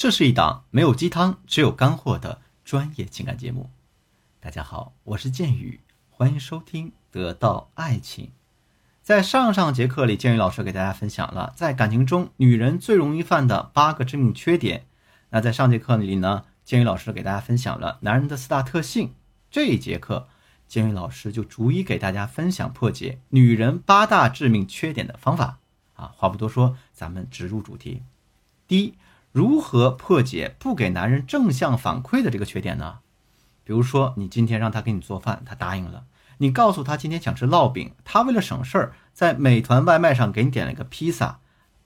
这是一档没有鸡汤，只有干货的专业情感节目。大家好，我是剑宇，欢迎收听《得到爱情》。在上上节课里，剑宇老师给大家分享了在感情中女人最容易犯的八个致命缺点。那在上节课里呢，剑宇老师给大家分享了男人的四大特性。这一节课，剑宇老师就逐一给大家分享破解女人八大致命缺点的方法。啊，话不多说，咱们直入主题。第一。如何破解不给男人正向反馈的这个缺点呢？比如说，你今天让他给你做饭，他答应了；你告诉他今天想吃烙饼，他为了省事儿，在美团外卖上给你点了一个披萨，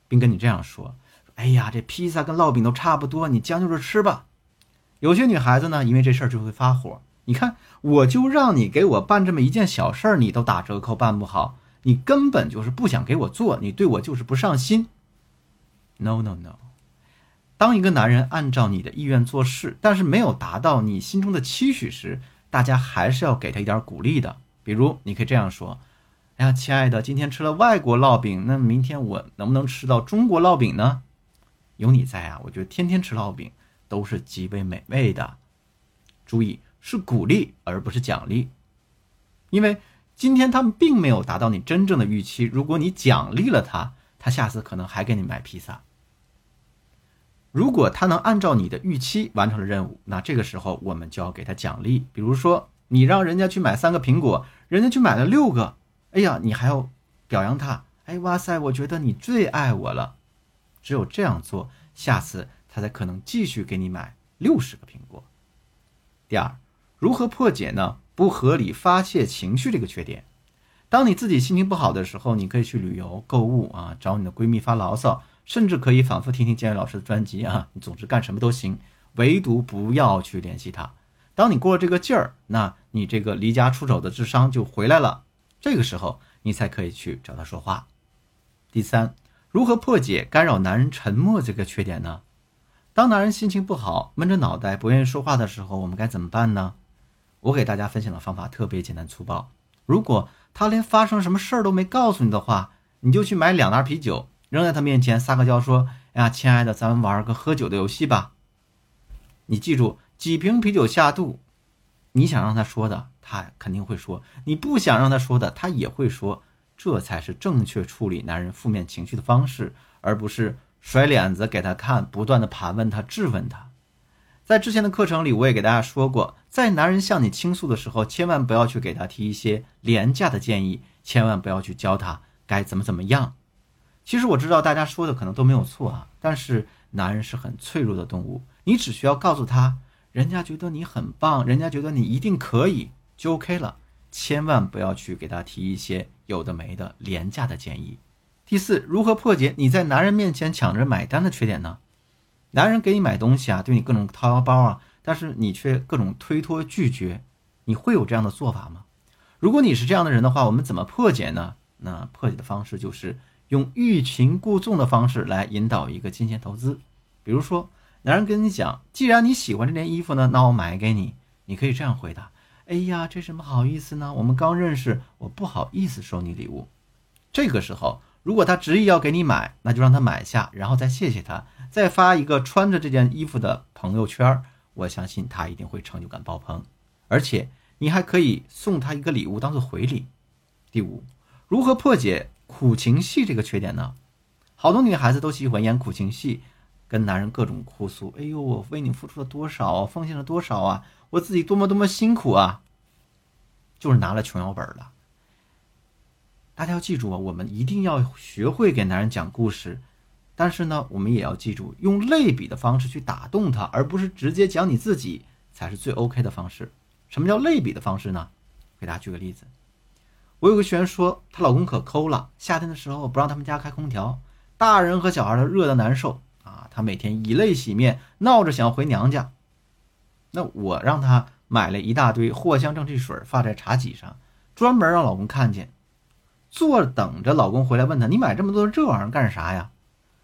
并跟你这样说：“哎呀，这披萨跟烙饼都差不多，你将就着吃吧。”有些女孩子呢，因为这事儿就会发火。你看，我就让你给我办这么一件小事儿，你都打折扣办不好，你根本就是不想给我做，你对我就是不上心。No no no。当一个男人按照你的意愿做事，但是没有达到你心中的期许时，大家还是要给他一点鼓励的。比如，你可以这样说：“哎呀，亲爱的，今天吃了外国烙饼，那明天我能不能吃到中国烙饼呢？”有你在啊，我觉得天天吃烙饼都是极为美味的。注意，是鼓励而不是奖励，因为今天他们并没有达到你真正的预期。如果你奖励了他，他下次可能还给你买披萨。如果他能按照你的预期完成了任务，那这个时候我们就要给他奖励。比如说，你让人家去买三个苹果，人家去买了六个，哎呀，你还要表扬他。哎，哇塞，我觉得你最爱我了。只有这样做，下次他才可能继续给你买六十个苹果。第二，如何破解呢？不合理发泄情绪这个缺点。当你自己心情不好的时候，你可以去旅游、购物啊，找你的闺蜜发牢骚。甚至可以反复听听建宇老师的专辑啊，你总之干什么都行，唯独不要去联系他。当你过了这个劲儿，那你这个离家出走的智商就回来了。这个时候，你才可以去找他说话。第三，如何破解干扰男人沉默这个缺点呢？当男人心情不好、闷着脑袋、不愿意说话的时候，我们该怎么办呢？我给大家分享的方法特别简单粗暴。如果他连发生什么事儿都没告诉你的话，你就去买两袋啤酒。扔在他面前撒个娇说：“哎呀，亲爱的，咱们玩个喝酒的游戏吧。”你记住，几瓶啤酒下肚，你想让他说的，他肯定会说；你不想让他说的，他也会说。这才是正确处理男人负面情绪的方式，而不是甩脸子给他看，不断的盘问他、质问他。在之前的课程里，我也给大家说过，在男人向你倾诉的时候，千万不要去给他提一些廉价的建议，千万不要去教他该怎么怎么样。其实我知道大家说的可能都没有错啊，但是男人是很脆弱的动物，你只需要告诉他，人家觉得你很棒，人家觉得你一定可以，就 OK 了。千万不要去给他提一些有的没的廉价的建议。第四，如何破解你在男人面前抢着买单的缺点呢？男人给你买东西啊，对你各种掏腰包啊，但是你却各种推脱拒绝，你会有这样的做法吗？如果你是这样的人的话，我们怎么破解呢？那破解的方式就是。用欲擒故纵的方式来引导一个金钱投资，比如说，男人跟你讲，既然你喜欢这件衣服呢，那我买给你。你可以这样回答：哎呀，这什么好意思呢？我们刚认识，我不好意思收你礼物。这个时候，如果他执意要给你买，那就让他买下，然后再谢谢他，再发一个穿着这件衣服的朋友圈。我相信他一定会成就感爆棚，而且你还可以送他一个礼物当做回礼。第五，如何破解？苦情戏这个缺点呢，好多女孩子都喜欢演苦情戏，跟男人各种哭诉。哎呦，我为你付出了多少，奉献了多少啊！我自己多么多么辛苦啊！就是拿了琼瑶本了。大家要记住啊，我们一定要学会给男人讲故事，但是呢，我们也要记住用类比的方式去打动他，而不是直接讲你自己才是最 OK 的方式。什么叫类比的方式呢？给大家举个例子。我有个学员说，她老公可抠了，夏天的时候不让他们家开空调，大人和小孩都热得难受啊。她每天以泪洗面，闹着想要回娘家。那我让她买了一大堆藿香正气水，放在茶几上，专门让老公看见，坐等着老公回来问他：“你买这么多这玩意儿干啥呀？”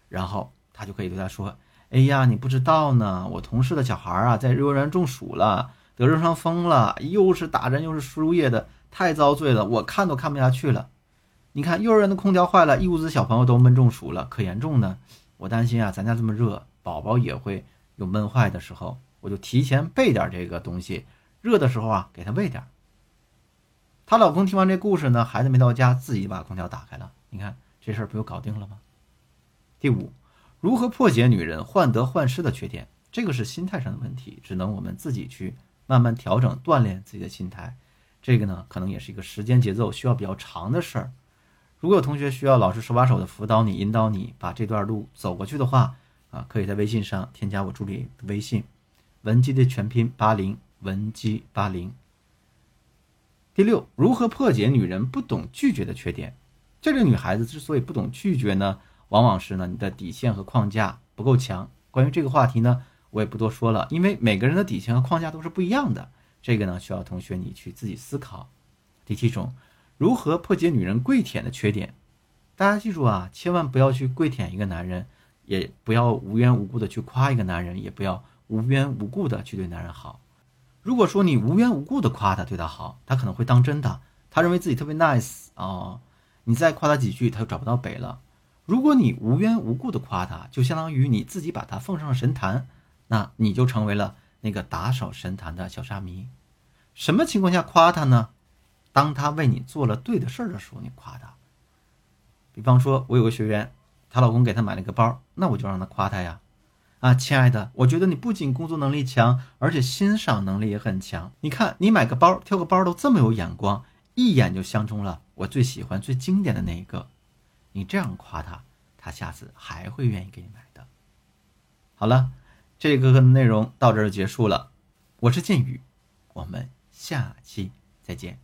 然后他就可以对他说：“哎呀，你不知道呢，我同事的小孩啊，在幼儿园中暑了，得热伤风了，又是打针又是输液的。”太遭罪了，我看都看不下去了。你看，幼儿园的空调坏了，一屋子小朋友都闷中暑了，可严重呢。我担心啊，咱家这么热，宝宝也会有闷坏的时候，我就提前备点这个东西，热的时候啊给他喂点。她老公听完这故事呢，孩子没到家，自己把空调打开了，你看这事儿不就搞定了吗？第五，如何破解女人患得患失的缺点？这个是心态上的问题，只能我们自己去慢慢调整、锻炼自己的心态。这个呢，可能也是一个时间节奏需要比较长的事儿。如果有同学需要老师手把手的辅导你、引导你把这段路走过去的话，啊，可以在微信上添加我助理微信，文姬的全拼八零，文姬八零。第六，如何破解女人不懂拒绝的缺点？这个女孩子之所以不懂拒绝呢，往往是呢你的底线和框架不够强。关于这个话题呢，我也不多说了，因为每个人的底线和框架都是不一样的。这个呢，需要同学你去自己思考。第七种。如何破解女人跪舔的缺点？大家记住啊，千万不要去跪舔一个男人，也不要无缘无故的去夸一个男人，也不要无缘无故的去对男人好。如果说你无缘无故的夸他，对他好，他可能会当真的，他认为自己特别 nice 啊，你再夸他几句，他就找不到北了。如果你无缘无故的夸他，就相当于你自己把他奉上了神坛，那你就成为了那个打扫神坛的小沙弥。什么情况下夸他呢？当他为你做了对的事儿的时候，你夸他。比方说，我有个学员，她老公给她买了个包，那我就让她夸他呀。啊，亲爱的，我觉得你不仅工作能力强，而且欣赏能力也很强。你看，你买个包，挑个包都这么有眼光，一眼就相中了我最喜欢、最经典的那一个。你这样夸他，他下次还会愿意给你买的。好了，这个内容到这儿就结束了。我是剑宇，我们下期再见。